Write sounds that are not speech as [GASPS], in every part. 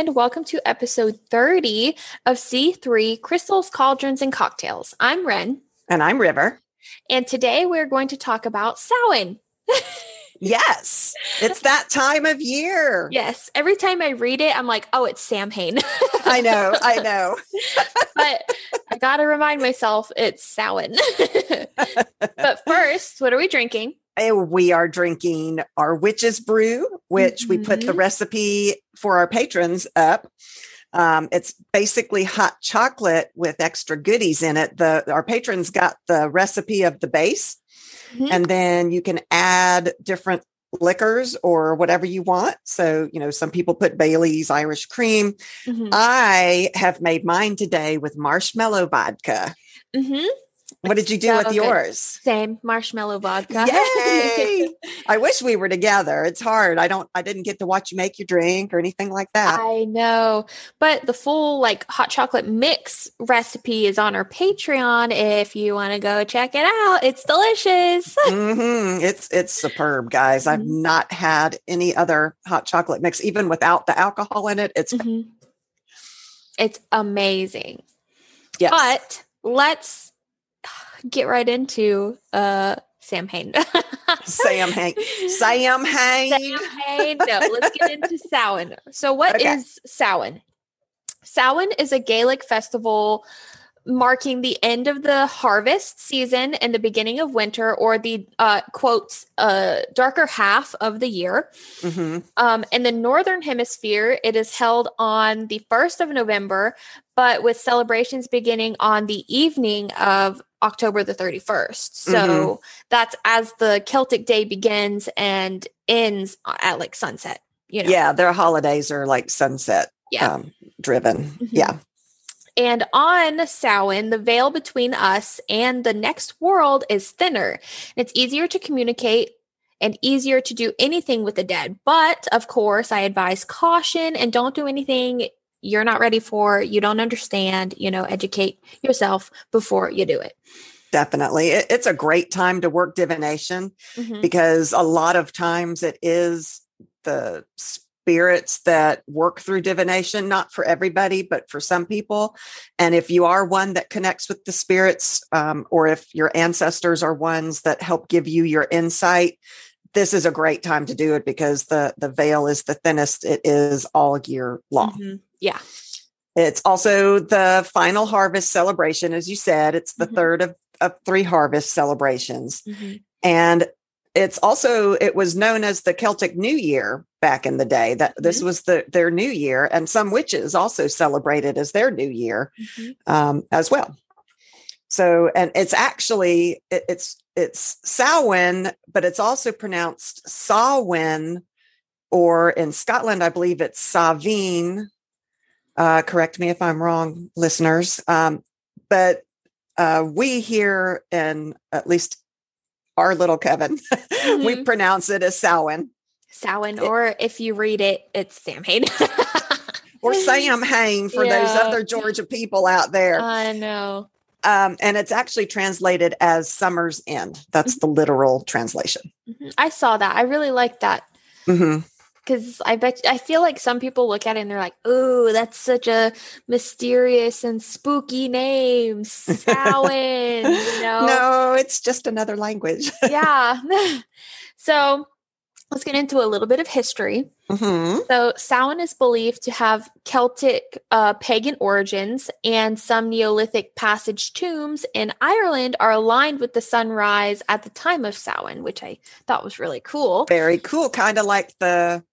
and welcome to episode 30 of C3 Crystals, Cauldrons, and Cocktails. I'm Ren. And I'm River. And today we're going to talk about Samhain. [LAUGHS] yes, it's that time of year. Yes. Every time I read it, I'm like, oh, it's Samhain. I know, [LAUGHS] I know. but I got to remind myself it's Samhain. [LAUGHS] but first, what are we drinking? we are drinking our witch's brew, which mm-hmm. we put the mm-hmm. recipe for our patrons up. Um, it's basically hot chocolate with extra goodies in it. The our patrons got the recipe of the base, mm-hmm. and then you can add different liquors or whatever you want. So, you know, some people put Bailey's Irish cream. Mm-hmm. I have made mine today with marshmallow vodka. Mm-hmm. What did you do with yours? Same marshmallow vodka. [LAUGHS] Yay! I wish we were together. It's hard. I don't I didn't get to watch you make your drink or anything like that. I know. But the full like hot chocolate mix recipe is on our Patreon if you want to go check it out. It's delicious. [LAUGHS] mm-hmm. It's it's superb, guys. Mm-hmm. I've not had any other hot chocolate mix even without the alcohol in it. It's mm-hmm. It's amazing. Yes. But let's get right into uh Sam Hain. [LAUGHS] Sam Hain. Sam Hain. Sam Hain. No, let's get into Samhain. So, what okay. is Samhain? Samhain is a Gaelic festival marking the end of the harvest season and the beginning of winter, or the uh, quotes uh, darker half of the year. Mm-hmm. Um, in the northern hemisphere, it is held on the first of November, but with celebrations beginning on the evening of October the 31st. So mm-hmm. that's as the Celtic day begins and ends at like sunset. You know? Yeah, their holidays are like sunset yeah. Um, driven. Mm-hmm. Yeah. And on Samhain, the veil between us and the next world is thinner. It's easier to communicate and easier to do anything with the dead. But of course, I advise caution and don't do anything you're not ready for, you don't understand, you know, educate yourself before you do it. Definitely. It's a great time to work divination mm-hmm. because a lot of times it is the spirits that work through divination, not for everybody, but for some people. And if you are one that connects with the spirits, um, or if your ancestors are ones that help give you your insight, this is a great time to do it because the the veil is the thinnest it is all year long. Mm-hmm. Yeah. It's also the final harvest celebration, as you said. It's the mm-hmm. third of, of three harvest celebrations. Mm-hmm. And it's also it was known as the Celtic New Year back in the day. That mm-hmm. this was the their new year, and some witches also celebrated as their new year mm-hmm. um, as well. So, and it's actually it, it's it's Samhain, but it's also pronounced Samhain, or in Scotland, I believe it's Savine uh, correct me if I'm wrong, listeners. Um, but uh, we here in at least our little coven, [LAUGHS] mm-hmm. we pronounce it as Samhain. Samhain, or if you read it, it's Samhain. [LAUGHS] or Sam Hain for yeah. those other Georgia people out there. I know. Um, and it's actually translated as summer's end. That's mm-hmm. the literal translation. Mm-hmm. I saw that. I really like that. Mm-hmm because I bet I feel like some people look at it and they're like, "Oh, that's such a mysterious and spooky name, Samhain." you [LAUGHS] know? No, it's just another language. yeah. [LAUGHS] [LAUGHS] so let's get into a little bit of history. Mm-hmm. So Samhain is believed to have Celtic uh, pagan origins, and some Neolithic passage tombs in Ireland are aligned with the sunrise at the time of Samhain, which I thought was really cool. Very cool, kind of like the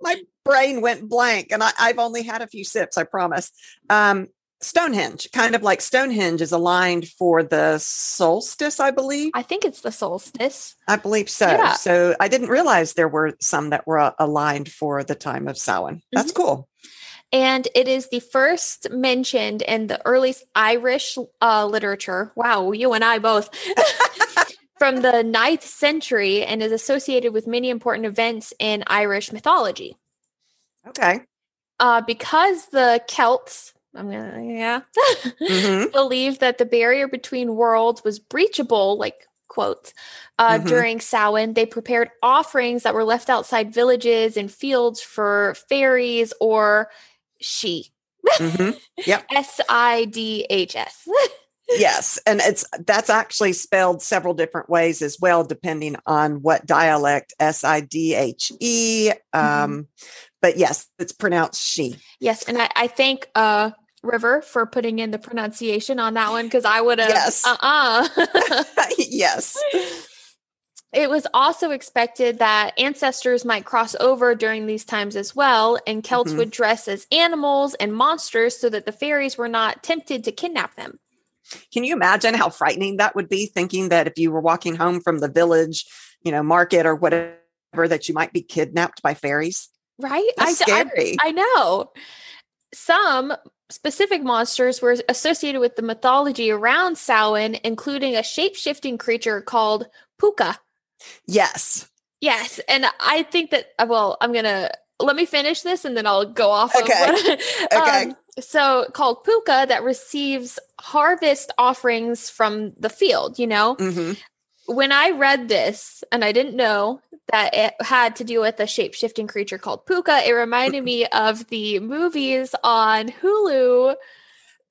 my brain went blank and I, have only had a few sips, I promise. Um, Stonehenge, kind of like Stonehenge is aligned for the solstice, I believe. I think it's the solstice. I believe so. Yeah. So I didn't realize there were some that were uh, aligned for the time of Samhain. That's mm-hmm. cool. And it is the first mentioned in the earliest Irish uh, literature. Wow, you and I both. [LAUGHS] from the ninth century and is associated with many important events in Irish mythology. Okay. Uh, because the Celts, I'm gonna, yeah, mm-hmm. [LAUGHS] believed that the barrier between worlds was breachable, like quotes uh, mm-hmm. during Samhain. They prepared offerings that were left outside villages and fields for fairies or sidhe. Mm-hmm. [LAUGHS] Yep. S I D H S. [LAUGHS] yes and it's that's actually spelled several different ways as well depending on what dialect s-i-d-h-e mm-hmm. um, mm-hmm. but yes it's pronounced she yes and i, I thank uh river for putting in the pronunciation on that one because i would have yes uh-uh [LAUGHS] yes it was also expected that ancestors might cross over during these times as well, and Celts mm-hmm. would dress as animals and monsters so that the fairies were not tempted to kidnap them. Can you imagine how frightening that would be thinking that if you were walking home from the village, you know, market or whatever, that you might be kidnapped by fairies? Right? I, scary. I, I know. Some specific monsters were associated with the mythology around Samhain, including a shape shifting creature called Puka. Yes. Yes. And I think that, uh, well, I'm going to let me finish this and then I'll go off. Okay. Of [LAUGHS] okay. Um, so called puka that receives harvest offerings from the field, you know? Mm-hmm. When I read this and I didn't know that it had to do with a shape shifting creature called puka, it reminded me of the movies on Hulu.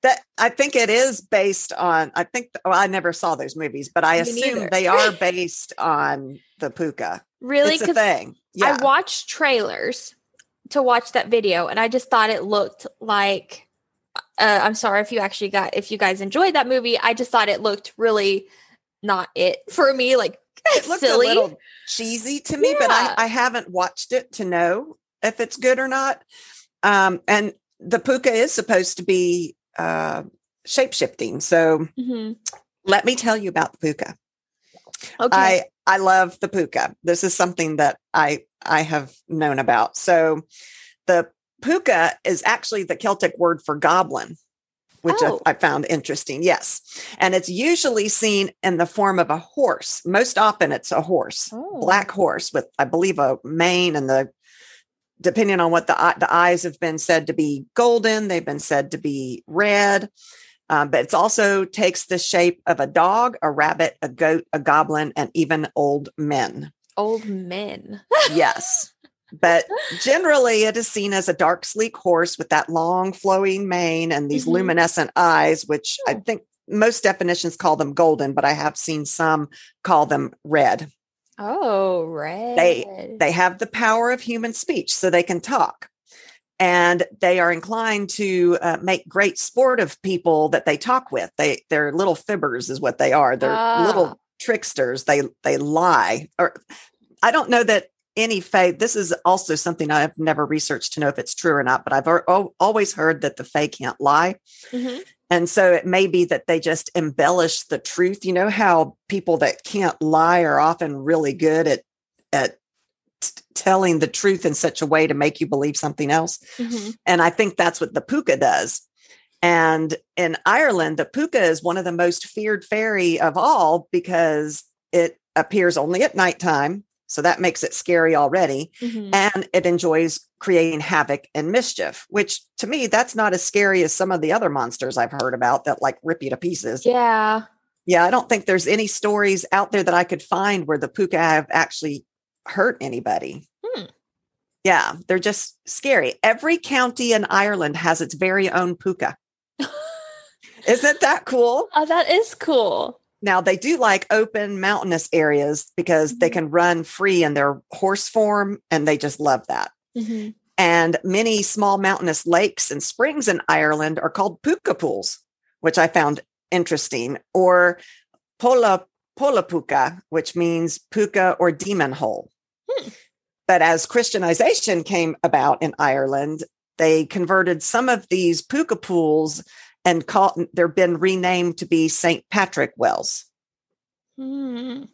That I think it is based on, I think, well, I never saw those movies, but I me assume neither. they are based on the puka. Really? It's a thing. Yeah. I watched trailers to watch that video and I just thought it looked like uh, I'm sorry if you actually got if you guys enjoyed that movie. I just thought it looked really not it for me. Like it [LAUGHS] looked silly. a little cheesy to me, yeah. but I, I haven't watched it to know if it's good or not. Um, and the puka is supposed to be uh, shape shifting. So mm-hmm. let me tell you about the puka. Okay. I I love the puka. This is something that I I have known about. So the puka is actually the Celtic word for goblin, which oh. I, I, found interesting. Yes. And it's usually seen in the form of a horse. Most often it's a horse, oh. black horse with, I believe, a mane and the depending on what the the eyes have been said to be golden, they've been said to be red. Um, but it also takes the shape of a dog, a rabbit, a goat, a goblin, and even old men. Old men. yes. But generally, it is seen as a dark, sleek horse with that long, flowing mane and these mm-hmm. luminescent eyes, which I think most definitions call them golden, but I have seen some call them red. Oh, red. They they have the power of human speech, so they can talk and they are inclined to uh, make great sport of people that they talk with. They they're little fibbers, is what they are. They're ah. little tricksters. They they lie. Or I don't know that any fae. This is also something I've never researched to know if it's true or not. But I've o- always heard that the fae can't lie. Mm-hmm. And so it may be that they just embellish the truth. You know how people that can't lie are often really good at at telling the truth in such a way to make you believe something else. Mm-hmm. And I think that's what the puka does. And in Ireland, the puka is one of the most feared fairy of all because it appears only at nighttime. So that makes it scary already. Mm-hmm. And it enjoys creating havoc and mischief, which to me, that's not as scary as some of the other monsters I've heard about that like rip you to pieces. Yeah. Yeah. I don't think there's any stories out there that I could find where the puka have actually hurt anybody. Hmm. Yeah, they're just scary. Every county in Ireland has its very own puka. [LAUGHS] Isn't that cool? Oh, that is cool. Now they do like open mountainous areas because mm-hmm. they can run free in their horse form and they just love that. Mm-hmm. And many small mountainous lakes and springs in Ireland are called puka pools, which I found interesting, or pola pola puka, which means puka or demon hole. Hmm. But as Christianization came about in Ireland, they converted some of these puka pools and called they're been renamed to be St. Patrick Wells. Hmm.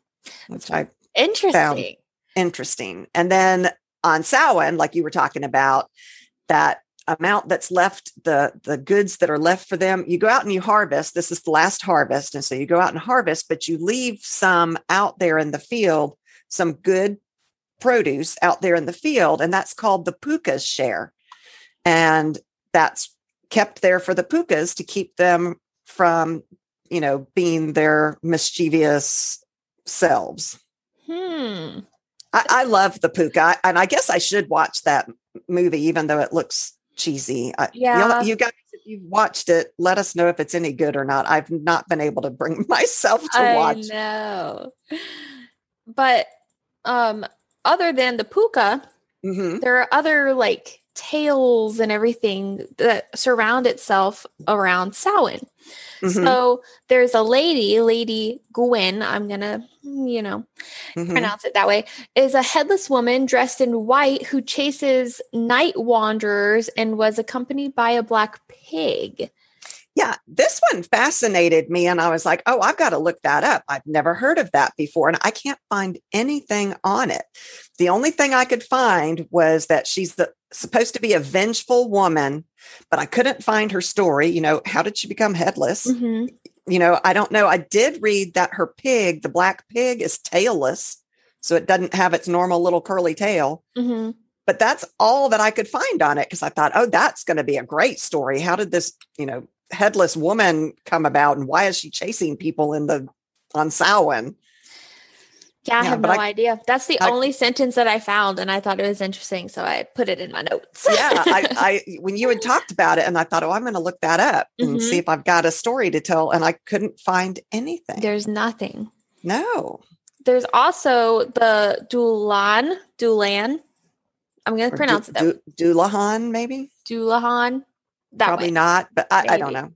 Which I interesting. interesting. And then on Samhain, like you were talking about, that amount that's left the the goods that are left for them you go out and you harvest this is the last harvest and so you go out and harvest but you leave some out there in the field some good produce out there in the field and that's called the puka's share and that's kept there for the pukas to keep them from you know being their mischievous selves. Hmm. I, I love the puka, and I guess I should watch that movie, even though it looks cheesy. yeah, you, you guys, if you've watched it, let us know if it's any good or not. I've not been able to bring [LAUGHS] myself to watch. I know. But um, other than the puka, hmm there are other like tales and everything that surround itself around Samhain. hmm So there's a lady, Lady Gwen, I'm gonna, you know, hmm pronounce it that way, is a headless woman dressed in white who chases night wanderers and was accompanied by a black pig. Yeah, this one fascinated me, and I was like, "Oh, I've got to look that up. I've never heard of that before, and I can't find anything on it." The only thing I could find was that she's the, supposed to be a vengeful woman, but I couldn't find her story. You know, how did she become headless? Mhm. You know, I don't know. I did read that her pig, the black pig, is tailless, so it doesn't have its normal little curly tail. Mhm. But that's all that I could find on it because I thought, oh, that's going to be a great story. How did this, you know, headless woman come about, and why is she chasing people in the on Samhain? Yeah, I Yeah, have no I- idea. That's the I- only sentence that I found, and I thought it was interesting, so I put it in my notes. Yeah, I, [LAUGHS] I when you had talked about it, and I thought, oh, I'm going to look that up and Mhm. see if I've got a story to tell, and I couldn't find anything. There's nothing. no, There's also the Dulan, Dulan. I'm going to pronounce Du- it that Du- Dullahan, maybe. Dullahan. That Probably way. not, but I, I don't know.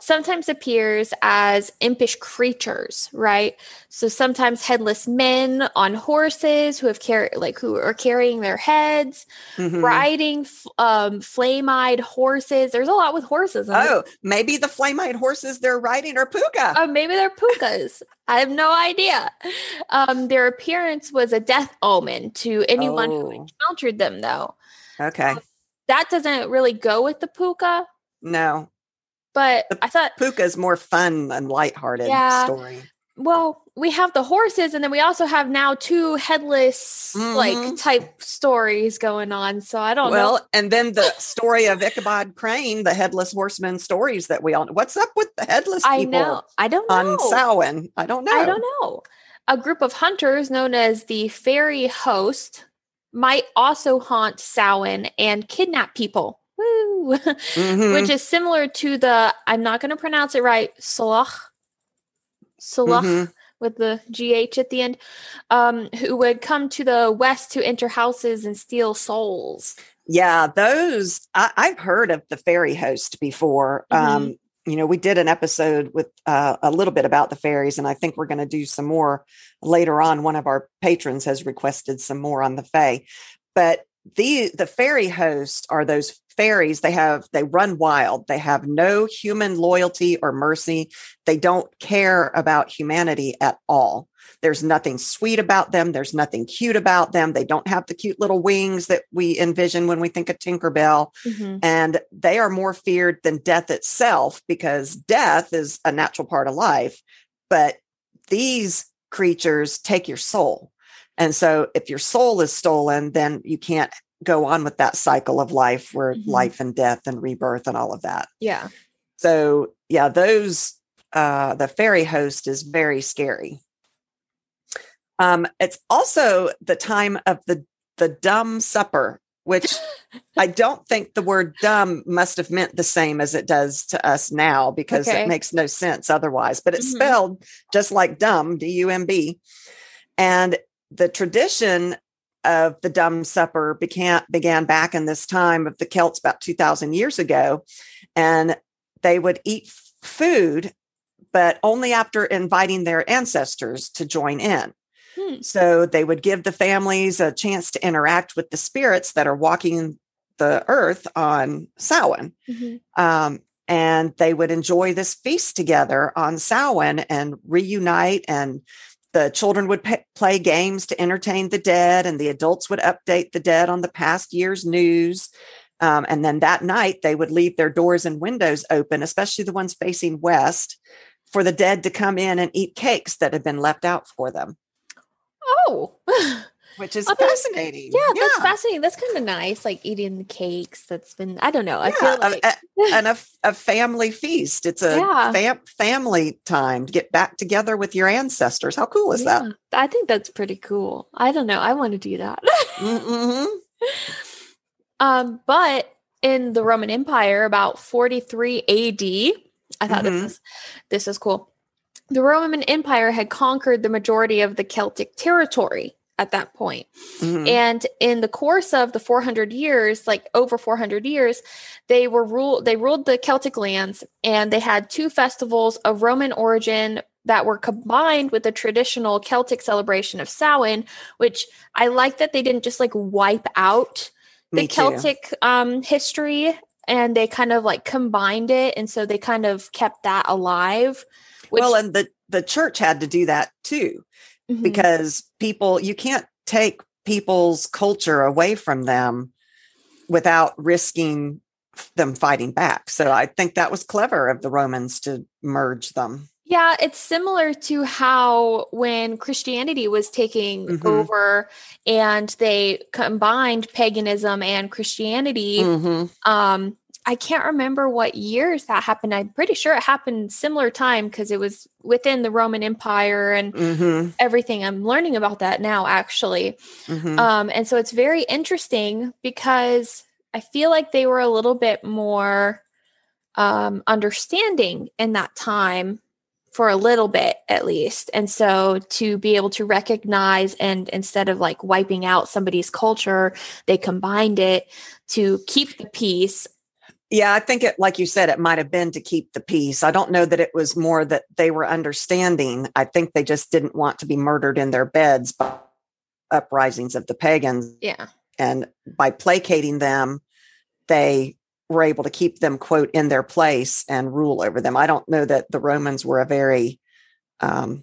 Sometimes appears as impish creatures, right? So sometimes headless men on horses who have carried, like who are carrying their heads, Mhm. riding um, flame-eyed horses. There's a lot with horses. Oh, maybe the flame-eyed horses they're riding are puka. Oh, maybe they're pukas. I have no idea. Um, their appearance was a death omen to anyone who Oh. encountered them, though. Okay, That doesn't really go with the puka, no, but The I thought, puka's more fun and lighthearted Yeah. story. well, we have the horses, and then we also have now two headless like Mhm. type stories going on. So I don't well, know. Well, and then the story of Ichabod Crane, the headless horseman stories that we all What's up with the headless I people know. I don't know. on Samhain? I don't know. I don't know. A group of hunters known as the fairy host might also haunt Samhain and kidnap people. Woo! [LAUGHS] Mhm, Which is similar to the I'm not going to pronounce it right. Solach. Solach mhm. with the GH at the end. Um, who would come to the west to enter houses and steal souls. Yeah, those I, I've heard of the fairy host before. Mhm. Um, you know, we did an episode with uh, a little bit about the fairies, and I think we're going to do some more later on. One of our patrons has requested some more on the fae, but the the fairy hosts are those fairies. They have they run wild. They have no human loyalty or mercy. They don't care about humanity at all. There's nothing sweet about them. There's nothing cute about them. They don't have the cute little wings that we envision when we think of Tinkerbell. Mhm. And they are more feared than death itself because death is a natural part of life. But these creatures take your soul. And so if your soul is stolen, then you can't go on with that cycle of life where Mhm. life and death and rebirth and all of that. Yeah. So yeah, those uh the fairy host is very scary. Um it's also the time of the the dumb supper, which [LAUGHS] I don't think the word dumb must have meant the same as it does to us now because Okay. it makes no sense otherwise. But it's Mhm. spelled just like dumb, D U M B. And the tradition of the dumb supper began began back in this time of the Celts about 2000 years ago and they would eat f- food but only after inviting their ancestors to join in Hmm. so they would give the families a chance to interact with the spirits that are walking the earth on Samhain Mhm. um, and they would enjoy this feast together on Samhain and reunite and the children would play games to entertain the dead and the adults would update the dead on the past year's news. Um, and then that night they would leave their doors and windows open especially the ones facing west for the dead to come in and eat cakes that had been left out for them. Oh, [LAUGHS] which is fascinating. Yeah, yeah, that's fascinating. That's kind of nice, like eating the cakes. That's been I don't know. I feel like a, a, and a, a, family feast. It's a yeah. fam- family time to get back together with your ancestors. How cool is yeah, that? I think that's pretty cool. I don't know. I want to do that. mm-hmm. [LAUGHS] Um, but in the Roman Empire, about 43 AD, I thought mm-hmm. this is this is cool. The Roman Empire had conquered the majority of the Celtic territory at that point. Mm-hmm. And in the course of the 400 years, like over 400 years, they were ruled they ruled the Celtic lands and they had two festivals of Roman origin that were combined with the traditional Celtic celebration of Samhain, which I like that they didn't just like wipe out the Celtic um, history and they kind of like combined it and so they kind of kept that alive which- well and the the church had to do that too mm-hmm. because people you can't take people's culture away from them without risking them fighting back so i think that was clever of the romans to merge them yeah, it's similar to how when Christianity was taking mm-hmm. over and they combined paganism and Christianity. Mm-hmm. Um, I can't remember what years that happened. I'm pretty sure it happened similar time because it was within the Roman Empire and mm-hmm. everything. I'm learning about that now, actually. Mm-hmm. Um, and so it's very interesting because I feel like they were a little bit more um, understanding in that time for a little bit at least. And so to be able to recognize and instead of like wiping out somebody's culture, they combined it to keep the peace. Yeah, I think it, like you said, it might have been to keep the peace. I don't know that it was more that they were understanding. I think they just didn't want to be murdered in their beds by uprisings of the pagans. Yeah. And by placating them, they were able to keep them quote in their place and rule over them i don't know that the romans were a very um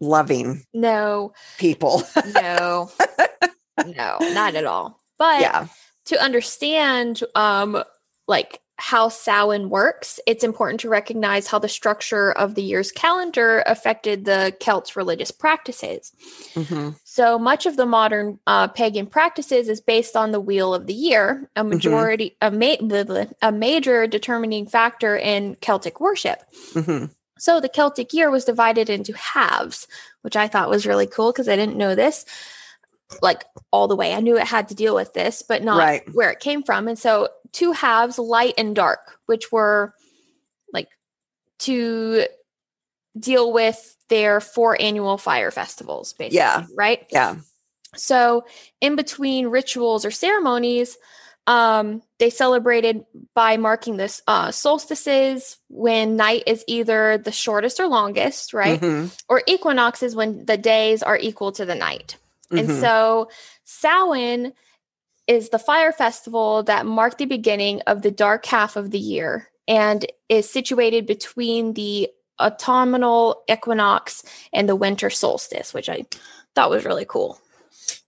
loving no people no [LAUGHS] no not at all but yeah. to understand um like how Samhain works, it's important to recognize how the structure of the year's calendar affected the Celts' religious practices. Mm-hmm. So much of the modern uh, pagan practices is based on the wheel of the year, a mm-hmm. majority, mm-hmm. a, ma- a major determining factor in Celtic worship. Mm-hmm. So the Celtic year was divided into halves, which I thought was really cool because I didn't know this like all the way. I knew it had to deal with this, but not right. where it came from. And so two halves, light and dark, which were like to deal with their four annual fire festivals, basically. Yeah. Right? Yeah. So in between rituals or ceremonies, um, they celebrated by marking this uh, solstices when night is either the shortest or longest, right? Mm-hmm. Or equinoxes when the days are equal to the night. Mm-hmm. And so Samhain is the fire festival that marked the beginning of the dark half of the year and is situated between the autumnal equinox and the winter solstice, which I thought was really cool.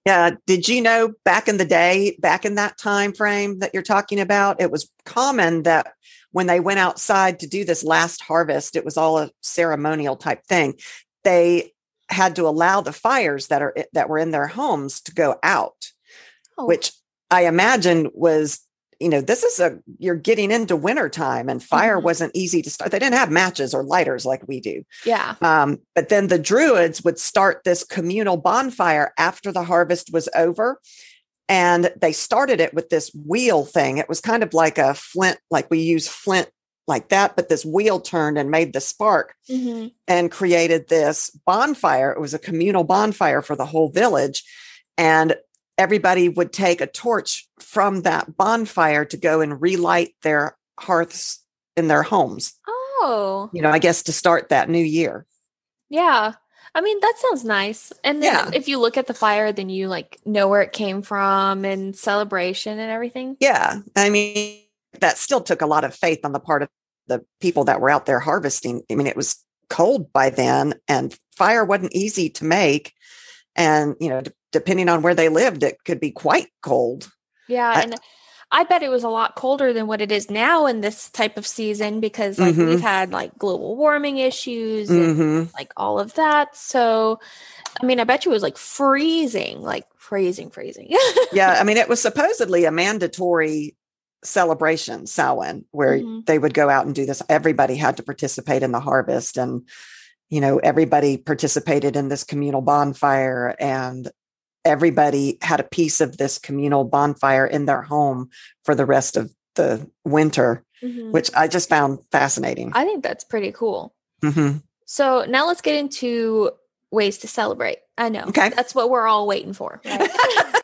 Yeah. Did you know back in the day, back in that time frame that you're talking about, it was common that when they went outside to do this last harvest, it was all a ceremonial type thing. They had to allow the fires that are that were in their homes to go out, oh. which I imagine was you know this is a you're getting into winter time and fire mm-hmm. wasn't easy to start they didn't have matches or lighters like we do yeah um, but then the druids would start this communal bonfire after the harvest was over and they started it with this wheel thing it was kind of like a flint like we use flint like that, but this wheel turned and made the spark mm-hmm. and created this bonfire. It was a communal bonfire for the whole village. And everybody would take a torch from that bonfire to go and relight their hearths in their homes. Oh. You know, I guess to start that new year. Yeah. I mean, that sounds nice. And then yeah. if you look at the fire, then you like know where it came from and celebration and everything. Yeah. I mean, that still took a lot of faith on the part of the people that were out there harvesting. I mean, it was cold by then and fire wasn't easy to make. And, you know, d- depending on where they lived, it could be quite cold. Yeah. I, and I bet it was a lot colder than what it is now in this type of season because like mm-hmm. we've had like global warming issues and mm-hmm. like all of that. So I mean, I bet you it was like freezing, like freezing, freezing. [LAUGHS] yeah, I mean, it was supposedly a mandatory celebration, Samhain, where mm-hmm. they would go out and do this. Everybody had to participate in the harvest, and you know, everybody participated in this communal bonfire, and everybody had a piece of this communal bonfire in their home for the rest of the winter, mm-hmm. which I just found fascinating. I think that's pretty cool. Mm-hmm. So now let's get into ways to celebrate. I know. Okay. That's what we're all waiting for. Right? [LAUGHS]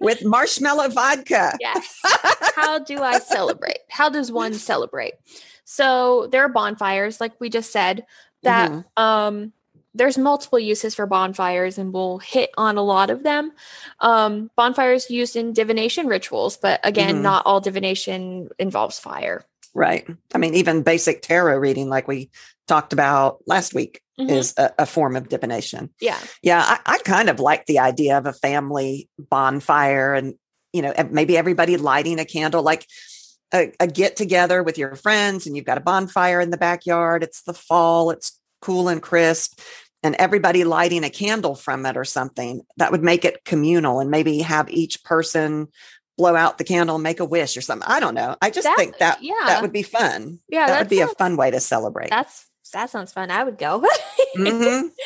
With marshmallow vodka. Yes. [LAUGHS] How do I celebrate? How does one celebrate? So there are bonfires, like we just said, that mm-hmm. um there's multiple uses for bonfires and we'll hit on a lot of them. Um, bonfires used in divination rituals, but again, mm-hmm. not all divination involves fire. Right. I mean, even basic tarot reading, like we talked about last week, mm-hmm. is a, a, form of divination. Yeah. Yeah. I, I kind of like the idea of a family bonfire and, you know, maybe everybody lighting a candle, like a, a get together with your friends and you've got a bonfire in the backyard. It's the fall, it's cool and crisp and everybody lighting a candle from it or something that would make it communal and maybe have each person blow out the candle and make a wish or something. I don't know. I just that, think that yeah. that would be fun. Yeah, that would be sounds, a fun way to celebrate. That's that sounds fun. I would go. mm-hmm. [LAUGHS]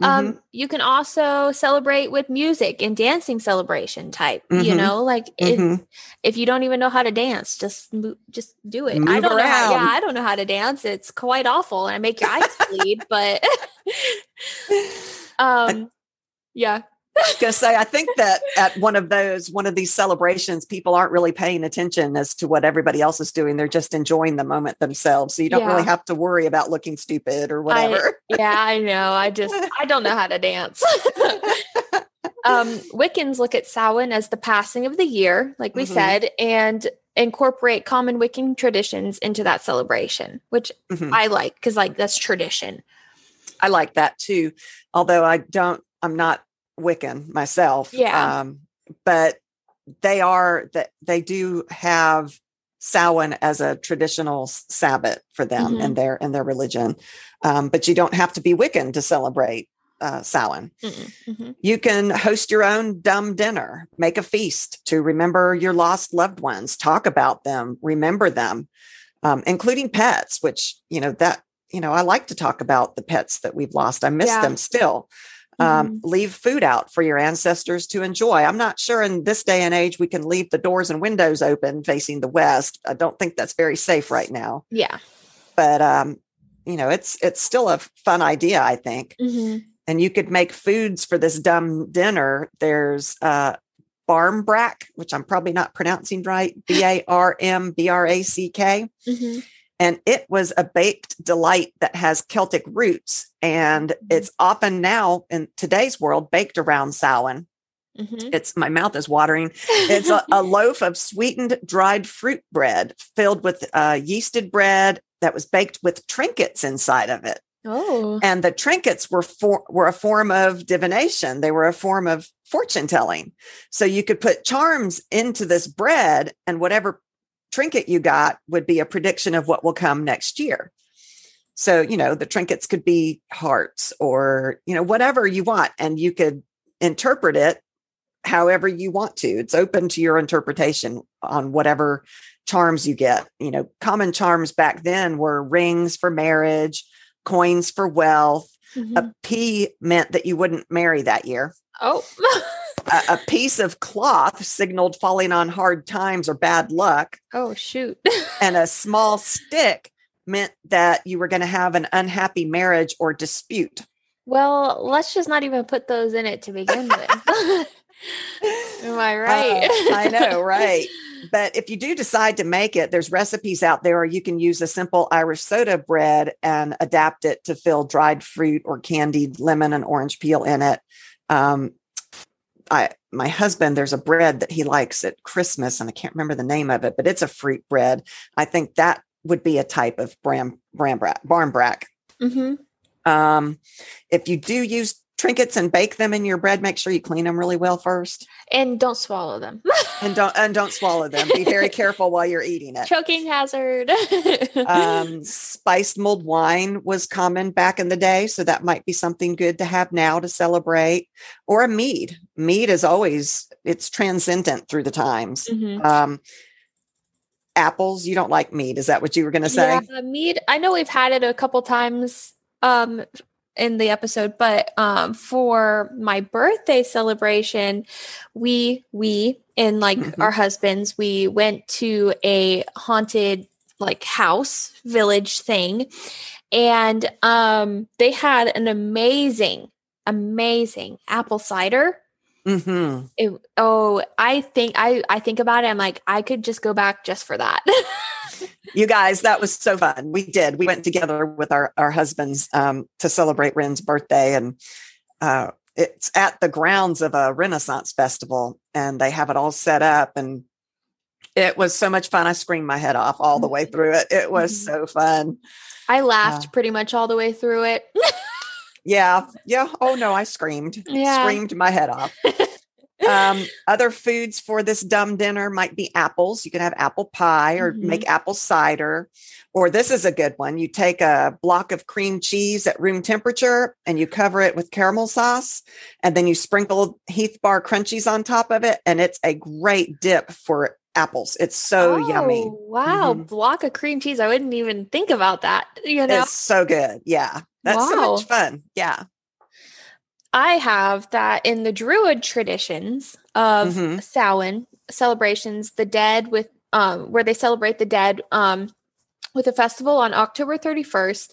Um, mm-hmm. you can also celebrate with music and dancing celebration type. Mm-hmm. You know, like if, mm-hmm. if you don't even know how to dance, just just do it. Move I don't around. know. How, yeah, I don't know how to dance. It's quite awful, and I make your eyes bleed. But [LAUGHS] [LAUGHS] um, yeah, going to say, I think that at one of those, one of these celebrations, people aren't really paying attention as to what everybody else is doing. They're just enjoying the moment themselves. So you don't yeah. really have to worry about looking stupid or whatever. I, yeah, I know. I just, [LAUGHS] I don't know how to dance. [LAUGHS] um, Wiccans look at Samhain as the passing of the year, like we mm-hmm. said, and incorporate common Wiccan traditions into that celebration, which mm-hmm. I like because, like, that's tradition. I like that too. Although I don't, I'm not Wiccan myself. Yeah. Um, but they are that they do have Samhain as a traditional Sabbath for them mm-hmm. and their and their religion. Um, but you don't have to be Wiccan to celebrate uh, Samhain. Mm-hmm. You can host your own dumb dinner, make a feast to remember your lost loved ones, talk about them, remember them, um, including pets. Which you know that you know I like to talk about the pets that we've lost. I miss yeah. them still um, mm-hmm. leave food out for your ancestors to enjoy. I'm not sure in this day and age we can leave the doors and windows open facing the west. I don't think that's very safe right now. Yeah, but um, you know, it's it's still a fun idea, I think. Mm-hmm. And you could make foods for this dumb dinner. There's uh, barmbrack, which I'm probably not pronouncing right. B A R M B R A C K. And it was a baked delight that has Celtic roots. And mm-hmm. it's often now in today's world baked around Samhain. Mm-hmm. It's my mouth is watering. It's a, a, [LAUGHS] loaf of sweetened dried fruit bread filled with uh, yeasted bread that was baked with trinkets inside of it. Oh, and the trinkets were for, were a form of divination. They were a form of fortune telling. So you could put charms into this bread, and whatever trinket you got would be a prediction of what will come next year. So, you know, the trinkets could be hearts or, you know, whatever you want. And you could interpret it however you want to. It's open to your interpretation on whatever charms you get. You know, common charms back then were rings for marriage, coins for wealth. Mm-hmm. A pea meant that you wouldn't marry that year. Oh. [LAUGHS] a, a, piece of cloth signaled falling on hard times or bad luck. Oh, shoot. [LAUGHS] and a small stick meant that you were going to have an unhappy marriage or dispute. Well, let's just not even put those in it to begin with. [LAUGHS] [LAUGHS] Am I right? Uh, I know, right. But if you do decide to make it, there's recipes out there, or you can use a simple Irish soda bread and adapt it to fill dried fruit or candied lemon and orange peel in it. Um, I my husband, there's a bread that he likes at Christmas, and I can't remember the name of it, but it's a fruit bread. I think that would be a type of bram brambrack barmbrack. Mm-hmm. Um, if you do use trinkets and bake them in your bread, make sure you clean them really well first. And don't swallow them. [LAUGHS] and don't and don't swallow them. Be very [LAUGHS] careful while you're eating it. Choking hazard. um, [LAUGHS] spiced mulled wine was common back in the day, so that might be something good to have now to celebrate. Or a mead. Mead is always it's transcendent through the times. Mm-hmm. Um, apples. You don't like mead. Is that what you were going to say? Yeah, mead. I know we've had it a couple times um, in the episode, but um, for my birthday celebration, we we and like mm-hmm. our husbands, we went to a haunted like house village thing, and um, they had an amazing, amazing apple cider Mm-hmm. It, oh, I think I I think about it. I'm like, I could just go back just for that. [LAUGHS] you guys, that was so fun. We did. We went together with our our husbands um, to celebrate Ren's birthday, and uh, it's at the grounds of a Renaissance festival, and they have it all set up, and it was so much fun. I screamed my head off all the way mm-hmm. through it. It was mm-hmm. so fun. I laughed uh, pretty much all the way through it. Yeah. Yeah. Oh no, I screamed. [LAUGHS] Yeah. Screamed my head off. [LAUGHS] um, other foods for this dumb dinner might be apples. You can have apple pie or mm-hmm. make apple cider. Or this is a good one. You take a block of cream cheese at room temperature and you cover it with caramel sauce. And then you sprinkle Heath Bar crunchies on top of it. And it's a great dip for apples. It's so oh, yummy. Wow. Mm-hmm. Block of cream cheese. I wouldn't even think about that. You know, it's so good. Yeah. That's wow. so much fun. Yeah. I have that in the Druid traditions of mm-hmm. Samhain celebrations, the dead with um where they celebrate the dead um with a festival on October 31st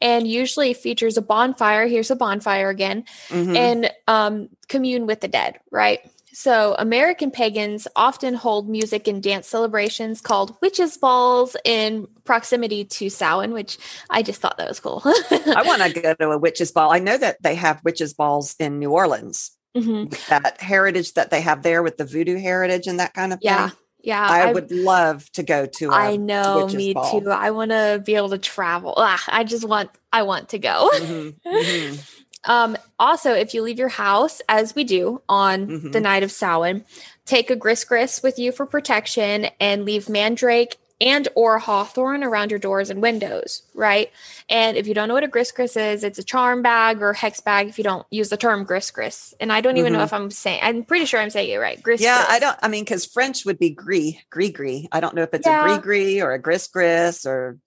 and usually features a bonfire. Here's a bonfire again mm-hmm. and um commune with the dead, right? So, American pagans often hold music and dance celebrations called witches' balls in proximity to Samhain, which I just thought that was cool. I [LAUGHS] want to go to a witches' ball. I know that they have witches' balls in New Orleans. Mm-hmm. That heritage that they have there with the voodoo heritage and that kind of yeah. thing. Yeah, I, I would love to go to. I know, me ball. too. I want to be able to travel. Ah, I just want. I want to go. Mm-hmm. Mm-hmm. [LAUGHS] Um, also, if you leave your house, as we do on mm-hmm. the night of Samhain, take a gris gris with you for protection and leave mandrake and or hawthorn around your doors and windows, right? And if you don't know what a gris gris is, it's a charm bag or hex bag if you don't use the term gris gris. And I don't even mm-hmm. know if I'm saying I'm pretty sure I'm saying it right. Gris Yeah, I don't I mean cuz French would be gris, gris gris. I don't know if it's yeah. a gris gris or a gris gris or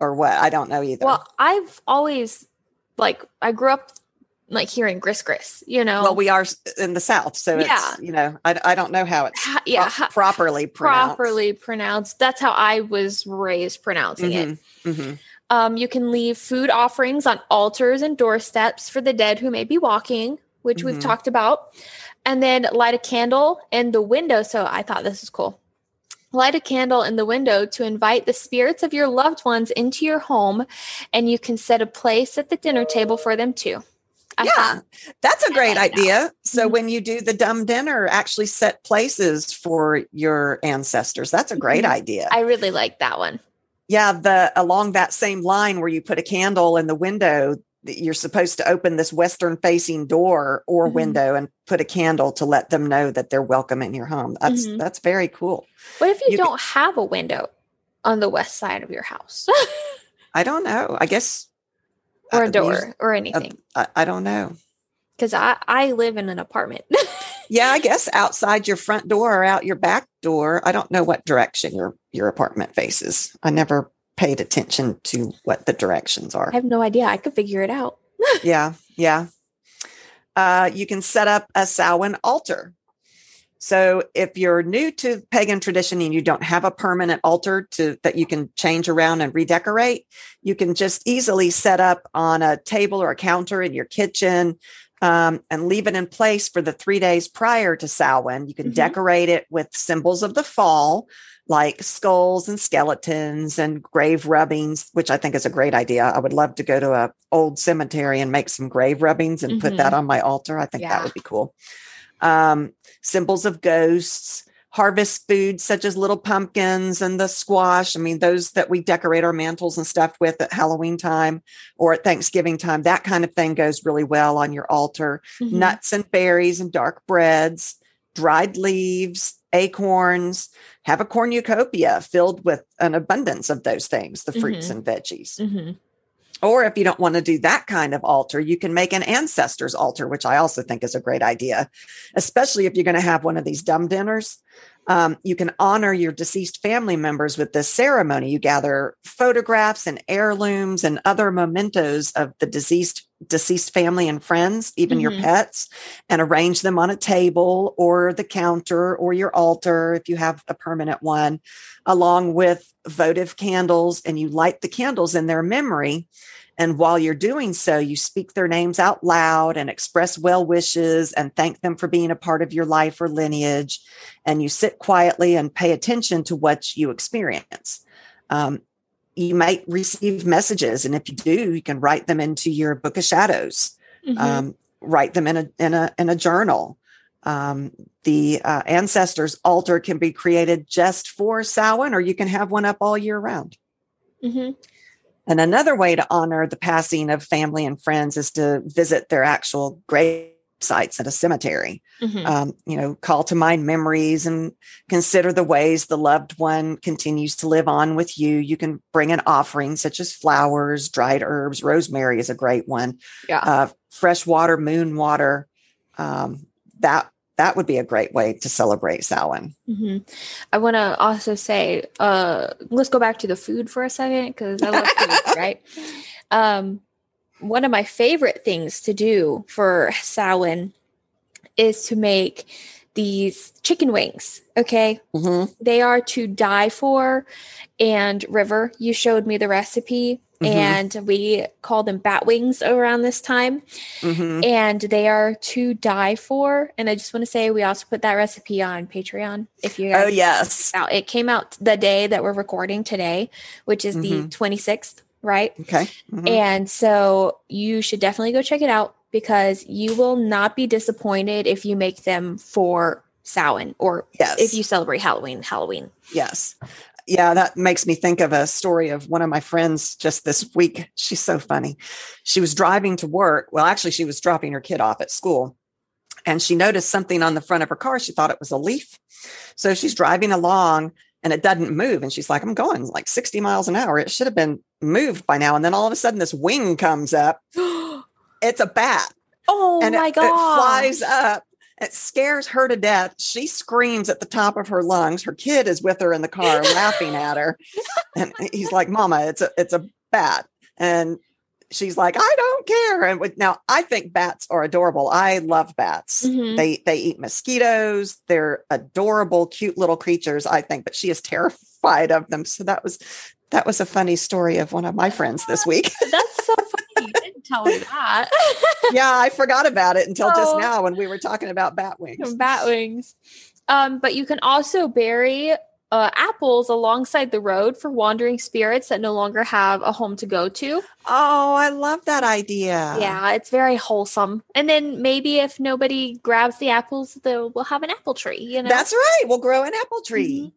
or what. I don't know either. Well, I've always like I grew up like hearing gris gris, you know. Well, we are in the South, so yeah. you know, I, I don't know how it's yeah, pro- properly pronounced. Properly pronounced. That's how I was raised pronouncing mm-hmm. it. Mm-hmm. Um, you can leave food offerings on altars and doorsteps for the dead who may be walking, which mm-hmm. we've talked about, and then light a candle in the window. So I thought this is cool. Light a candle in the window to invite the spirits of your loved ones into your home, and you can set a place at the dinner table for them too. I yeah, that's a great idea. So mm-hmm. when you do the dumb dinner, actually set places for your ancestors. That's a great mm-hmm. idea. I really like that one. Yeah, the along that same line where you put a candle in the window, you're supposed to open this western facing door or mm-hmm. window and put a candle to let them know that they're welcome in your home. That's mm-hmm. that's very cool. What if you, you don't can, have a window on the west side of your house? [LAUGHS] I don't know. I guess or a door or anything. I, I don't know. Because I, I live in an apartment. [LAUGHS] yeah, I guess outside your front door or out your back door. I don't know what direction your your apartment faces. I never paid attention to what the directions are. I have no idea. I could figure it out. [LAUGHS] yeah, yeah. Uh, you can set up a Samhain altar. So if you're new to pagan tradition and you don't have a permanent altar to that you can change around and redecorate, you can just easily set up on a table or a counter in your kitchen um, and leave it in place for the three days prior to Samhain. You can mm-hmm. decorate it with symbols of the fall, like skulls and skeletons and grave rubbings, which I think is a great idea. I would love to go to a old cemetery and make some grave rubbings and mm-hmm. put that mm-hmm. on my altar. I think yeah. that would be cool um, symbols of ghosts, harvest foods such as little pumpkins and the squash. I mean, those that we decorate our mantles and stuff with at Halloween time or at Thanksgiving time, that kind of thing goes really well on your altar. Mm-hmm. Nuts and berries and dark breads, dried leaves, acorns, have a cornucopia filled with an abundance of those things, the fruits mm-hmm. and veggies. Mm-hmm. Or if you don't want to do that kind of altar, you can make an ancestors altar, which I also think is a great idea, especially if you're going to have one of these dumb dinners. Um, you can honor your deceased family members with this ceremony. You gather photographs and heirlooms and other mementos of the deceased deceased family and friends, even mm-hmm. your pets, and arrange them on a table or the counter or your altar if you have a permanent one, along with votive candles. And you light the candles in their memory and while you're doing so, you speak their names out loud and express well wishes and thank them for being a part of your life or lineage. And you sit quietly and pay attention to what you experience. Um, you might receive messages, and if you do, you can write them into your book of shadows. Mm-hmm. Um, write them in a in a in a journal. Um, the uh, ancestors altar can be created just for Samhain, or you can have one up all year round. Mm-hmm. And another way to honor the passing of family and friends is to visit their actual grave sites at a cemetery. Mm-hmm. Um, you know, call to mind memories and consider the ways the loved one continues to live on with you. You can bring an offering such as flowers, dried herbs, rosemary is a great one. Yeah. Uh, fresh water, moon water. Um, that that would be a great way to celebrate Samhain. Mm-hmm. I want to also say, uh, let's go back to the food for a second because I love food, [LAUGHS] right? Um, one of my favorite things to do for Samhain is to make these chicken wings. Okay. Mm-hmm. They are to die for. And River, you showed me the recipe. Mm-hmm. And we call them bat wings around this time. Mm-hmm. And they are to die for. And I just want to say we also put that recipe on Patreon. If you Oh yes. Out. It came out the day that we're recording today, which is the 26th, mm-hmm. Right? Okay. Mm-hmm. And so you should definitely go check it out because you will not be disappointed if you make them for Samhain or yes. if you celebrate Halloween, Halloween. Yes yeah, that makes me think of a story of one of my friends just this week. She's so funny. She was driving to work. Well, actually, she was dropping her kid off at school and she noticed something on the front of her car. She thought it was a leaf. So she's driving along and it doesn't move. And she's like, I'm going like 60 miles an hour. It should have been moved by now. And then all of a sudden, this wing comes up. [GASPS] it's a bat. Oh and my god! It flies up it scares her to death. She screams at the top of her lungs. Her kid is with her in the car laughing at her. [LAUGHS] And he's like, Mama, it's a it's a bat. And she's like, I don't care. And with, now I think bats are adorable. I love bats. Mm-hmm. They they eat mosquitoes. They're adorable, cute little creatures, I think, but she is terrified of them. So that was that was a funny story of one of my friends this week. [LAUGHS] That's so funny. You didn't tell me that. [LAUGHS] yeah, I forgot about it until oh. just now when we were talking about bat wings. Bat wings. Um, but you can also bury uh, apples alongside the road for wandering spirits that no longer have a home to go to. Oh, I love that idea. Yeah, it's very wholesome. And then maybe if nobody grabs the apples, they'll we'll have an apple tree. You know, that's right. We'll grow an apple tree. Mm-hmm.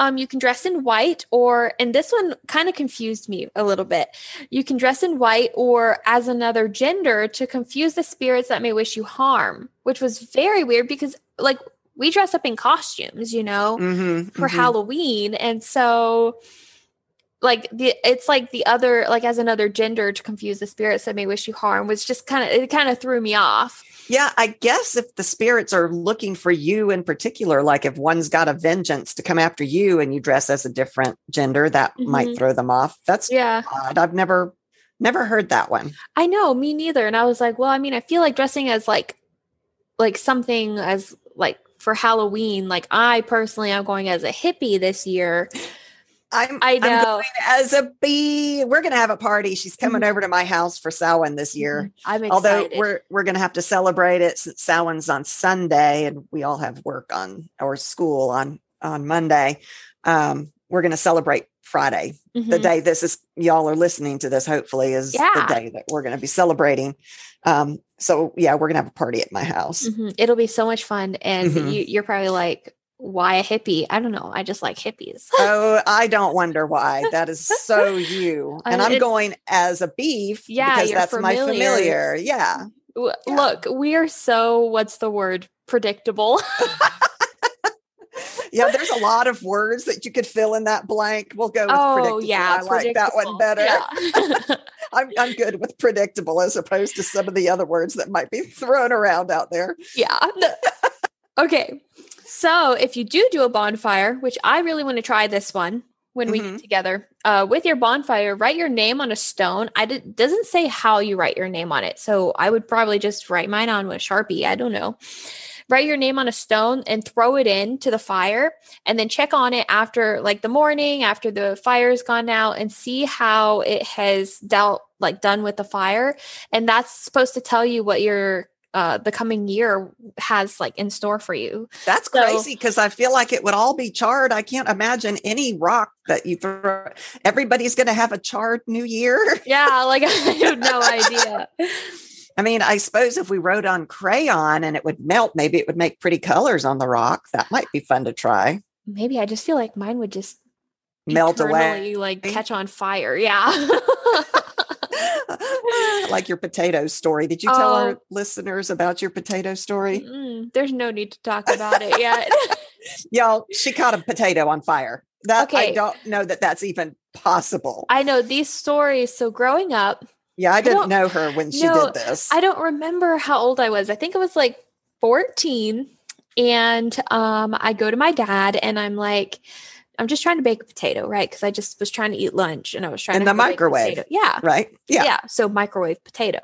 Um, you can dress in white, or and this one kind of confused me a little bit. You can dress in white or as another gender to confuse the spirits that may wish you harm, which was very weird because like we dress up in costumes, you know, mm-hmm, for mm-hmm. Halloween, and so like the it's like the other like as another gender to confuse the spirits that may wish you harm was just kind of it kind of threw me off yeah, I guess if the spirits are looking for you in particular, like if one's got a vengeance to come after you and you dress as a different gender, that mm-hmm. might throw them off. That's yeah. Odd. I've never never heard that one. I know, me neither. And I was like, well, I mean, I feel like dressing as like like something as like for Halloween, like I personally am going as a hippie this year. I'm, I know. I'm going as a bee. We're going to have a party. She's coming mm-hmm. over to my house for Samhain this year. Mm-hmm. I'm excited. Although we're we're going to have to celebrate it since Samhain's on Sunday and we all have work on or school on on Monday. Um, we're going to celebrate Friday, mm-hmm. the day this is y'all are listening to this. Hopefully, is yeah. the day that we're going to be celebrating. Um, so yeah, we're gonna have a party at my house. Mm-hmm. It'll be so much fun, and mm-hmm. you, you're probably like, why a hippie? I don't know. I just like hippies. [LAUGHS] oh, I don't wonder why. That is so you. And I'm going as a beef yeah, because that's familiar. my familiar. Yeah. Yeah. Look, we are so what's the word? Predictable. [LAUGHS] [LAUGHS] yeah, there's a lot of words that you could fill in that blank. We'll go with oh, predictable. Yeah, I like that one better. Yeah. [LAUGHS] I'm I'm good with predictable as opposed to some of the other words that might be thrown around out there. Yeah. okay. So if you do do a bonfire, which I really want to try this one when we mm-hmm. get together, uh, with your bonfire, write your name on a stone. I did, doesn't say how you write your name on it, so I would probably just write mine on with Sharpie. I don't know write your name on a stone and throw it in to the fire and then check on it after like the morning after the fire's gone out and see how it has dealt like done with the fire and that's supposed to tell you what your uh, the coming year has like in store for you. That's so, crazy because I feel like it would all be charred. I can't imagine any rock that you throw. Everybody's going to have a charred new year. Yeah, like [LAUGHS] I have no [LAUGHS] idea. I mean, I suppose if we wrote on crayon and it would melt, maybe it would make pretty colors on the rock. That might be fun to try. Maybe I just feel like mine would just melt away, like catch on fire. Yeah. [LAUGHS] like your potato story. Did you tell oh. our listeners about your potato story? There's no need to talk about it yet. [LAUGHS] Y'all, she caught a potato on fire. That okay. I don't know that that's even possible. I know these stories. So growing up, yeah, I didn't I know her when she no, did this. I don't remember how old I was. I think it was like 14. And um, I go to my dad and I'm like, I'm just trying to bake a potato, right? Because I just was trying to eat lunch and I was trying in to the microwave. Yeah. Right. Yeah. Yeah. So microwave potato.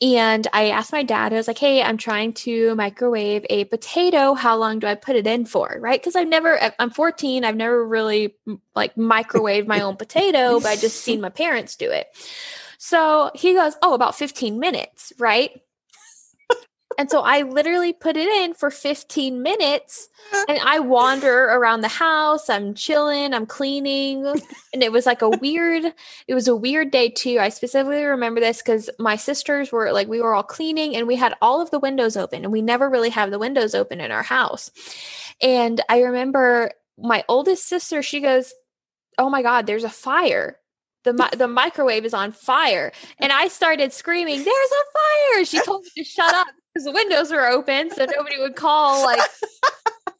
And I asked my dad, I was like, hey, I'm trying to microwave a potato. How long do I put it in for? Right. Because I've never, I'm 14. I've never really like microwaved my own potato, but I just seen my parents do it. So he goes, Oh, about 15 minutes, right? and so I literally put it in for 15 minutes [LAUGHS] and I wander around the house. I'm chilling, I'm cleaning. And it was like a weird, it was a weird day too. I specifically remember this because my sisters were like, we were all cleaning and we had all of the windows open and we never really have the windows open in our house. And I remember my oldest sister, she goes, Oh my God, there's a fire the the microwave is on fire. And i started screaming there's a fire! She told me to shut up because the windows were open so nobody would call like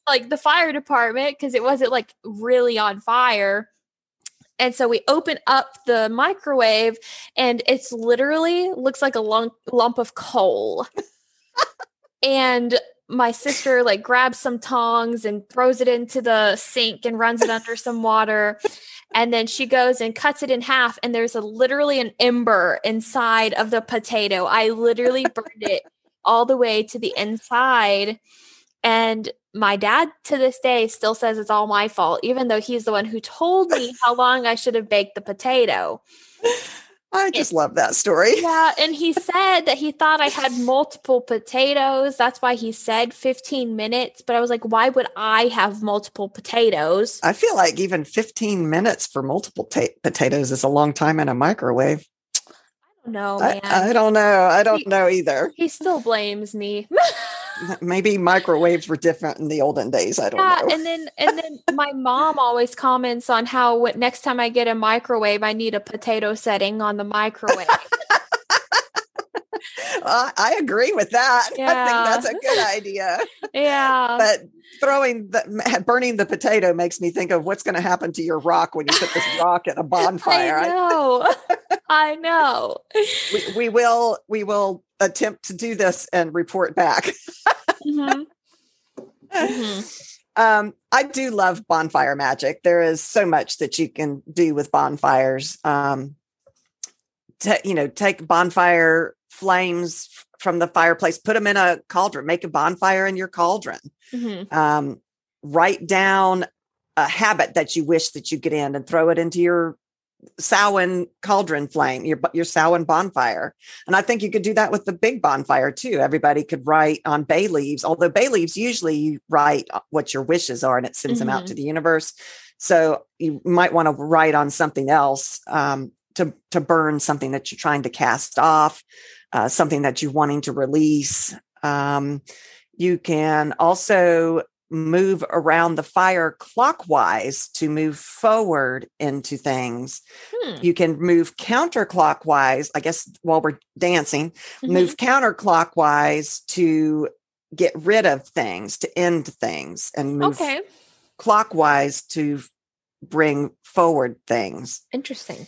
like the fire department because it wasn't like really on fire. And so we open up the microwave and it's literally looks like a lump, lump of coal. And my sister like grabs some tongs and throws it into the sink and runs it under some water and then she goes and cuts it in half and there's a literally an ember inside of the potato. I literally [LAUGHS] burned it all the way to the inside. And my dad to this day still says it's all my fault even though he's the one who told me how long i should have baked the potato I just love that story. [LAUGHS] Yeah. And he said that he thought I had multiple potatoes. That's why he said 15 minutes. But I was like, why would I have multiple potatoes? I feel like even 15 minutes for multiple ta- potatoes is a long time in a microwave. I don't know, man. I, I don't know. I don't he, know either. He still blames me. [LAUGHS] [LAUGHS] maybe microwaves were different in the olden days. I don't yeah, know. and then and then my mom always comments on how what, next time I get a microwave, I need a potato setting on the microwave. [LAUGHS] well, I agree with that. Yeah. [LAUGHS] I think that's a good idea. Yeah. But throwing the burning the potato makes me think of what's going to happen to your rock when you put this rock in a [LAUGHS] bonfire. I know. I know. We, we will we will attempt to do this and report back. mm-hmm. Mm-hmm. [LAUGHS] Um, I do love bonfire magic. There is so much that you can do with bonfires. Um, to, you know, take bonfire flames from the fireplace, put them in a cauldron, make a bonfire in your cauldron. Mm-hmm. Um, write down a habit that you wish that you get in and throw it into your Samhain cauldron flame, your your Samhain bonfire. And I think you could do that with the big bonfire too. Everybody could write on bay leaves, although bay leaves usually you write uh, what your wishes are and it sends mm-hmm. them out to the universe. So you might want to write on something else um, to to burn something that you're trying to cast off, uh, something that you're wanting to release. Um, you can also move around the fire clockwise to move forward into things. Hmm. You can move counterclockwise, I guess, while we're dancing, mm-hmm. move counterclockwise to get rid of things, to end things, and move okay. clockwise to bring forward things. Interesting.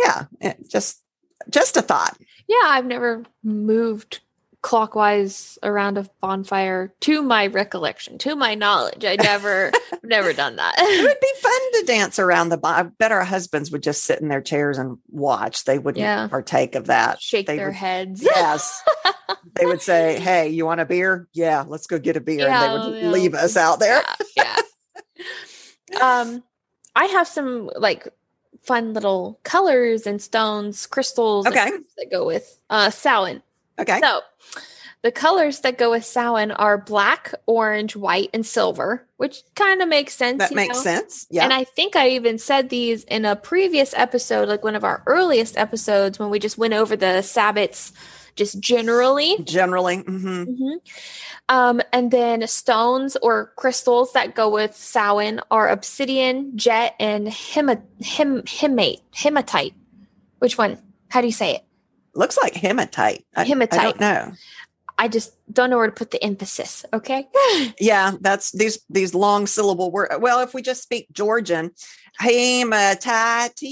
Yeah, just just a thought. Yeah, I've never moved clockwise around a bonfire to my recollection to my knowledge. I never [LAUGHS] never done that. It would be [LAUGHS] fun to dance around the bon- i bet our husbands would just sit in their chairs and watch. They wouldn't yeah. partake of that. Shake they their would, heads. Yes. [LAUGHS] They would say hey you want a beer? Yeah let's go get a beer. Yeah, and they would yeah. leave us out there. Yeah, yeah. um i have some like fun little colors and stones crystals okay that go with uh Samhain Okay. So the colors that go with Samhain are black, orange, white, and silver, which kind of makes sense. That makes know? sense. Yeah. And I think I even said these in a previous episode, like one of our earliest episodes when we just went over the Sabbats just generally. Generally. Mm-hmm. Mm-hmm. Um, and then stones or crystals that go with Samhain are obsidian, jet, and hema- hem- hemate, hematite. Which one? How do you say it? looks like hematite. Hematite. I don't know. I just don't know where to put the emphasis. Okay. [LAUGHS] yeah, that's these these long syllable words. Well, if we just speak Georgian, hematite.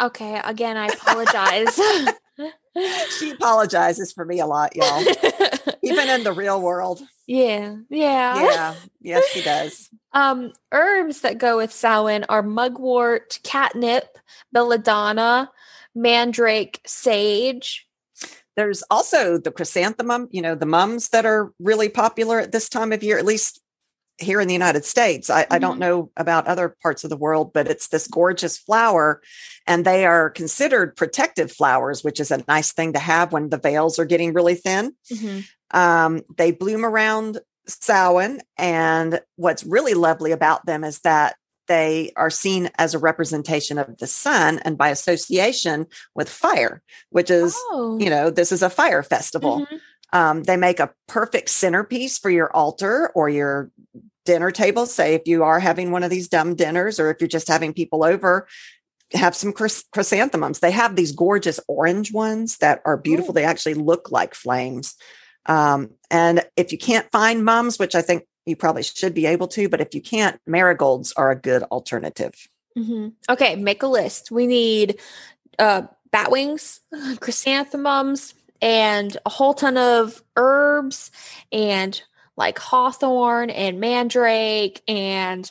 Okay. Again, I apologize. [LAUGHS] she apologizes for me a lot, y'all. Even in the real world. Yeah. Yeah. Yeah. Yes, she does. Um, herbs that go with Samhain are mugwort, catnip, belladonna, mandrake, sage. There's also the chrysanthemum, you know, the mums that are really popular at this time of year, at least here in the United States. I, mm-hmm. I, don't mm-hmm. know about other parts of the world, but it's this gorgeous flower, and they are considered protective flowers, which is a nice thing to have when the veils are getting really thin. Mm-hmm. Um, they bloom around Samhain, and what's really lovely about them is that they are seen as a representation of the sun and by association with fire, which is, oh. you know, this is a fire festival. Mm-hmm. Um, they make a perfect centerpiece for your altar or your dinner table. Say, if you are having one of these dumb dinners or if you're just having people over, have some chrys- chrysanthemums. They have these gorgeous orange ones that are beautiful. Ooh. They actually look like flames. Um, and if you can't find mums, which I think you probably should be able to, but if you can't, marigolds are a good alternative. Mm-hmm. Okay, make a list. We need uh, bat wings, [LAUGHS] chrysanthemums, and a whole ton of herbs, and like hawthorn and mandrake, and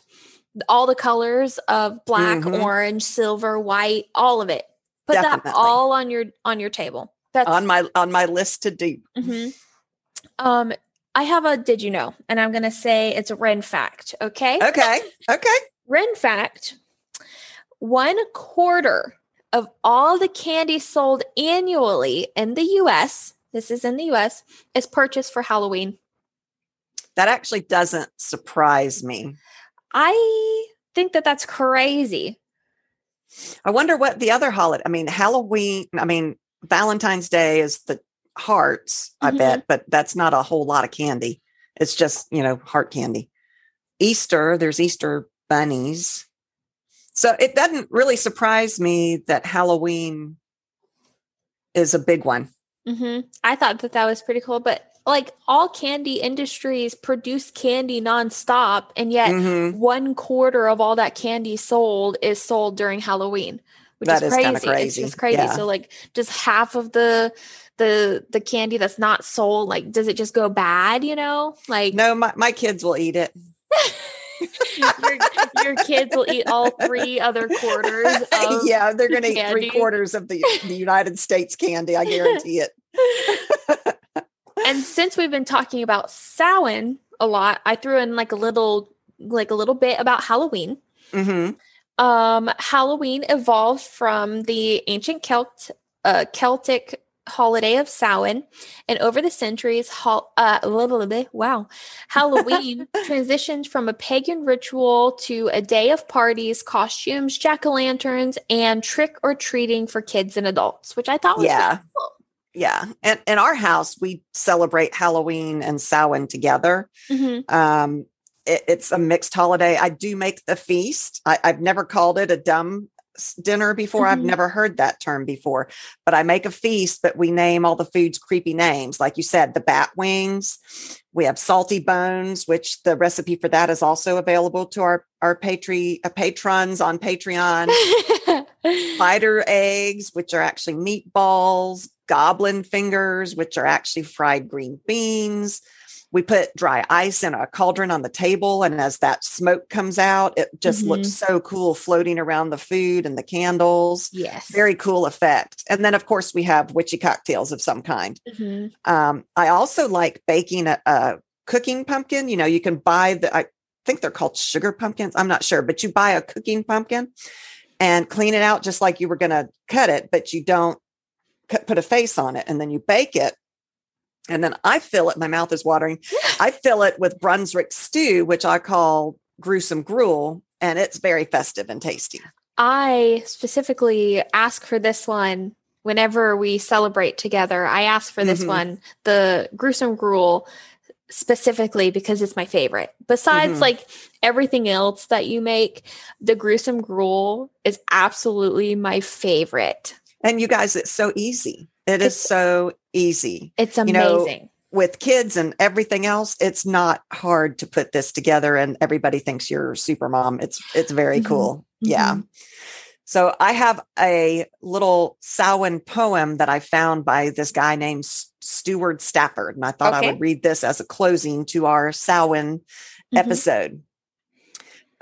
all the colors of black, mm-hmm. orange, silver, white, all of it. Put Definitely. that all on your on your table. That's on my on my list to do. Mm-hmm. Um, I have a did you know? And I'm going to say it's a Ren fact. Okay. Okay. Okay. Ren fact one quarter of all the candy sold annually in the US, this is in the US, is purchased for Halloween. That actually doesn't surprise me. I think that that's crazy. I wonder what the other holiday, I mean, Halloween, I mean, Valentine's Day is the hearts, I mm-hmm. bet, but that's not a whole lot of candy. It's just, you know, heart candy. Easter, there's Easter bunnies. So it doesn't really surprise me that Halloween is a big one. Mm-hmm. I thought that that was pretty cool, but like all candy industries produce candy nonstop, and yet mm-hmm. one quarter of all that candy sold is sold during Halloween, which that is, is crazy. crazy. It's just crazy. Yeah. So like, just half of the the the candy that's not sold like does it just go bad you know like no my, my kids will eat it [LAUGHS] your, your, kids will eat all three other quarters [LAUGHS] yeah they're gonna eat three quarters of the, the united states candy i guarantee it [LAUGHS] and since we've been talking about Samhain a lot i threw in like a little like a little bit about halloween mm-hmm. um halloween evolved from the ancient celt uh, celtic holiday of Samhain, and over the centuries, uh, wow, [LAUGHS] Halloween transitioned from a pagan ritual to a day of parties, costumes, jack o' lanterns, and trick or treating for kids and adults, which I thought was yeah. Really cool. Yeah. And in our house, we celebrate Halloween and Samhain together. Mm-hmm. Um, it, it's a mixed holiday. I do make the feast. I, have never called it a dumb dinner before. Mm-hmm. I've never heard that term before, but I make a feast, but we name all the foods creepy names. Like you said, the bat wings. We have salty bones, which the recipe for that is also available to our our patri, uh, patrons on Patreon. [LAUGHS] Spider eggs, which are actually meatballs. Goblin fingers, which are actually fried green beans. We put dry ice in a cauldron on the table and as that smoke comes out it just mm-hmm. looks so cool floating around the food and the candles. Yes. Very cool effect. And then of course we have witchy cocktails of some kind. Mm-hmm. um, i also like baking a, a, cooking pumpkin. You know you can buy the i think they're called sugar pumpkins. I'm not sure but you buy a cooking pumpkin and clean it out just like you were going to cut it but you don't put a face on it and then you bake it and then I fill it, my mouth is watering. [LAUGHS] I fill it with Brunswick stew, which I call gruesome gruel, and it's very festive and tasty. I specifically ask for this one whenever we celebrate together. I ask for this mm-hmm. one, the gruesome gruel specifically because it's my favorite. Besides mm-hmm. like everything else that you make, the gruesome gruel is absolutely my favorite. And you guys, it's so easy. It is so easy. It's amazing. You know, with kids and everything else, it's not hard to put this together and everybody thinks you're super mom. It's it's very mm-hmm. cool. Mm-hmm. Yeah. So I have a little Samhain poem that I found by this guy named Stewart Stafford. And I thought okay. I would read this as a closing to our Samhain mm-hmm. episode.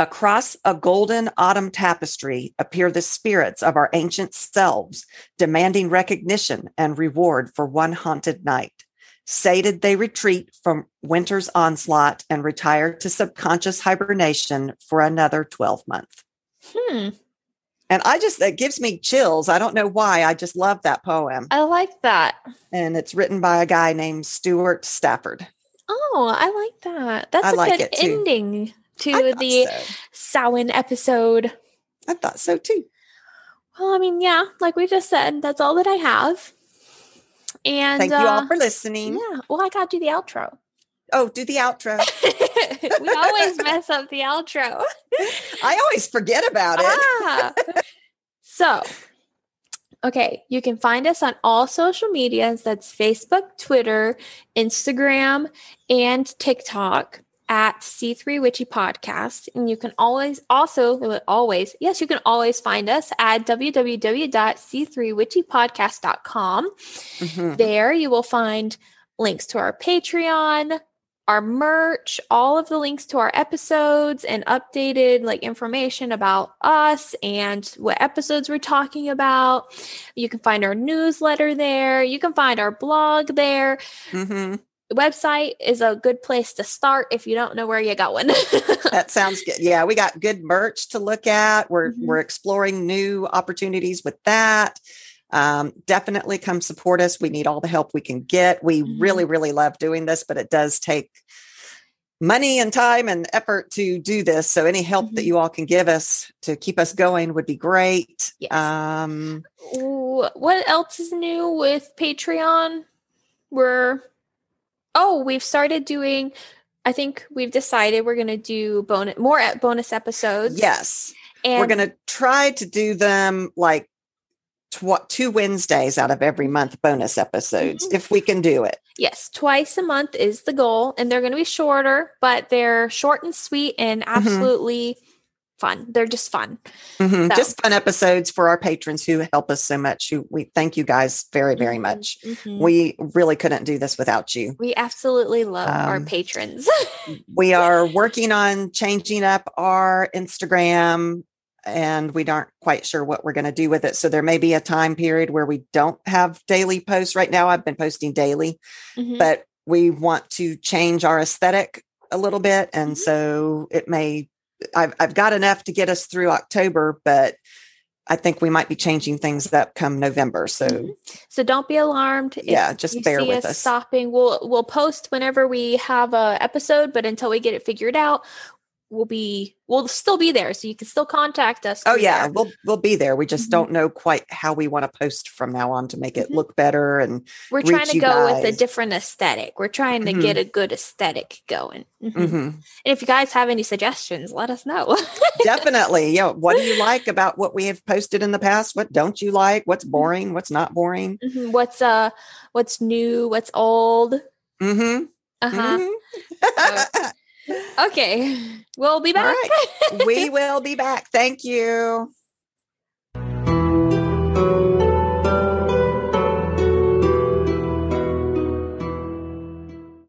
Across a golden autumn tapestry appear the spirits of our ancient selves, demanding recognition and reward for one haunted night. Sated, they retreat from winter's onslaught and retire to subconscious hibernation for another 12 month. Hmm. And I just, it gives me chills. I don't know why. I just love that poem. I like that. And it's written by a guy named Stewart Stafford. Oh, I like that. That's I a like good ending to the so. Samhain episode. I thought so too. Well, I mean, yeah, like we just said, that's all that I have. And thank you all uh, for listening. Yeah. Well, I got to do the outro. Oh, do the outro. [LAUGHS] we always mess up the outro. I always forget about it. Ah. [LAUGHS] So, okay, you can find us on all social medias. That's Facebook, Twitter, Instagram, and TikTok at C3 Witchy Podcast. And you can always also, always, yes, you can always find us at www.c3witchypodcast.com. Mm-hmm. There you will find links to our Patreon, our merch, all of the links to our episodes and updated like information about us and what episodes we're talking about. You can find our newsletter there. You can find our blog there. Mm-hmm website is a good place to start if you don't know where you're going. [LAUGHS] that sounds good. Yeah, we got good merch to look at. We're mm-hmm. we're exploring new opportunities with that. Um, definitely come support us. We need all the help we can get. We mm-hmm. really, really love doing this, but it does take money and time and effort to do this. So any help mm-hmm. that you all can give us to keep us going would be great. Yes. Um, what else is new with Patreon? We're oh, we've started doing. I think we've decided we're going to do bonus more bonus episodes. Yes, and we're going to try to do them like tw- two Wednesdays out of every month bonus episodes mm-hmm. if we can do it. Yes, twice a month is the goal, and they're going to be shorter, but they're short and sweet and mm-hmm. absolutely. Mm-hmm fun. They're just fun. Mm-hmm. So. Just fun episodes for our patrons who help us so much. Who We thank you guys very, very mm-hmm. much. Mm-hmm. We really couldn't do this without you. We absolutely love um, our patrons. [LAUGHS] we are working on changing up our Instagram and we aren't quite sure what we're going to do with it. So there may be a time period where we don't have daily posts. Right now, I've been posting daily, mm-hmm. but we want to change our aesthetic a little bit. And mm-hmm. so it may I've, I've got enough to get us through October, but I think we might be changing things up come November. So, mm-hmm. so don't be alarmed. Yeah, just bear with us, us. Stopping. We'll we'll post whenever we have a episode, but until we get it figured out, we'll be we'll still be there so you can still contact us oh yeah there. we'll we'll be there we just mm-hmm. don't know quite how we want to post from now on to make it mm-hmm. look better and we're trying to go guys. with a different aesthetic we're trying to mm-hmm. get a good aesthetic going mm-hmm. Mm-hmm. and if you guys have any suggestions let us know definitely yeah what do you [LAUGHS] like about what we have posted in the past what don't you like what's mm-hmm. boring what's not boring what's uh what's new what's old mm-hmm uh-huh [LAUGHS] okay We'll be back. we [LAUGHS] will be back. Thank you.